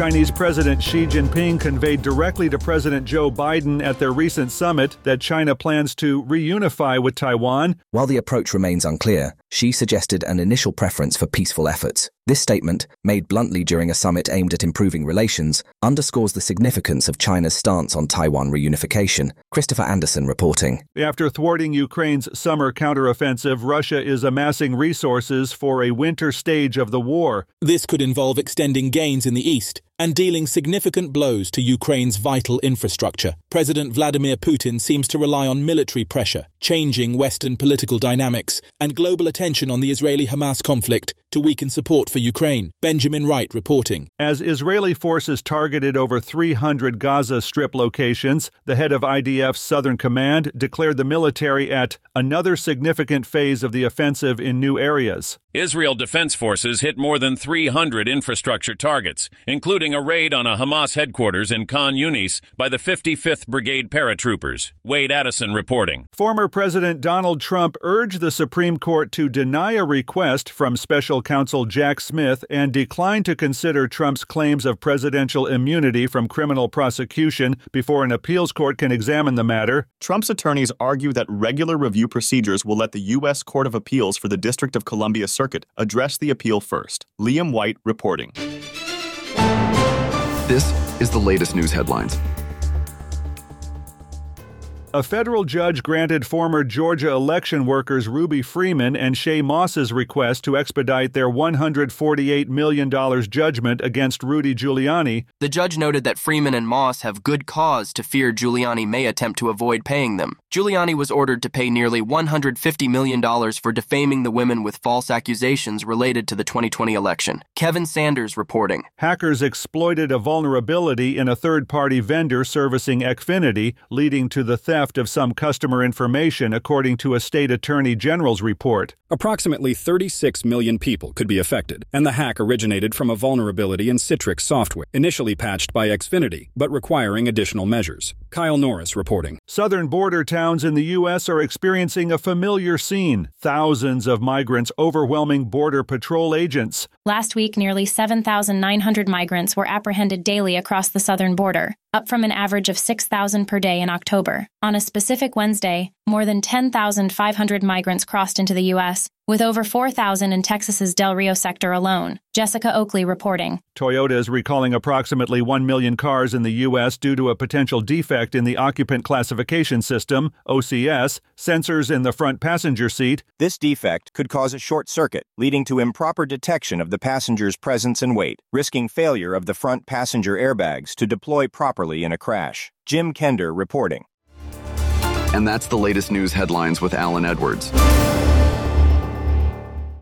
Chinese President Xi Jinping conveyed directly to President Joe Biden at their recent summit that China plans to reunify with Taiwan. While the approach remains unclear, Xi suggested an initial preference for peaceful efforts. This statement, made bluntly during a summit aimed at improving relations, underscores the significance of China's stance on Taiwan reunification. Christopher Anderson reporting. After thwarting Ukraine's summer counteroffensive, Russia is amassing resources for a winter stage of the war. This could involve extending gains in the east and dealing significant blows to Ukraine's vital infrastructure. President Vladimir Putin seems to rely on military pressure, changing Western political dynamics, and global attention on the Israeli Hamas conflict to weaken support for Ukraine. Benjamin Wright reporting. As Israeli forces targeted over 300 Gaza Strip locations, the head of IDF's Southern Command declared the military at another significant phase of the offensive in new areas. Israel Defense Forces hit more than 300 infrastructure targets, including a raid on a Hamas headquarters in Khan Yunis by the 55th Brigade paratroopers. Wade Addison reporting. Former President Donald Trump urged the Supreme Court to deny a request from special counsel Jack Smith and declined to consider Trump's claims of presidential immunity from criminal prosecution before an appeals court can examine the matter. Trump's attorneys argue that regular review procedures will let the U.S. Court of Appeals for the District of Columbia Circuit address the appeal first. Liam White reporting. This is the latest news headlines. A federal judge granted former Georgia election workers Ruby Freeman and Shaye Moss's request to expedite their $148 million judgment against Rudy Giuliani. The judge noted that Freeman and Moss have good cause to fear Giuliani may attempt to avoid paying them. Giuliani was ordered to pay nearly $150 million for defaming the women with false accusations related to the 2020 election. Kevin Sanders reporting. Hackers exploited a vulnerability in a third party vendor servicing Xfinity, leading to the theft theft of some customer information, according to a state attorney general's report. Approximately 36 million people could be affected, and the hack originated from a vulnerability in Citrix software, initially patched by Xfinity, but requiring additional measures. Kyle Norris reporting. Southern border towns in the U.S. are experiencing a familiar scene thousands of migrants overwhelming Border Patrol agents. Last week, nearly 7,900 migrants were apprehended daily across the southern border, up from an average of 6,000 per day in October. On a specific Wednesday, more than 10,500 migrants crossed into the U.S., with over 4,000 in Texas's Del Rio sector alone. Jessica Oakley reporting. Toyota is recalling approximately 1 million cars in the U.S. due to a potential defect in the Occupant Classification System, OCS, sensors in the front passenger seat. This defect could cause a short circuit, leading to improper detection of the passenger's presence and weight, risking failure of the front passenger airbags to deploy properly in a crash. Jim Kender reporting. And that's the latest news headlines with Allen Edwards.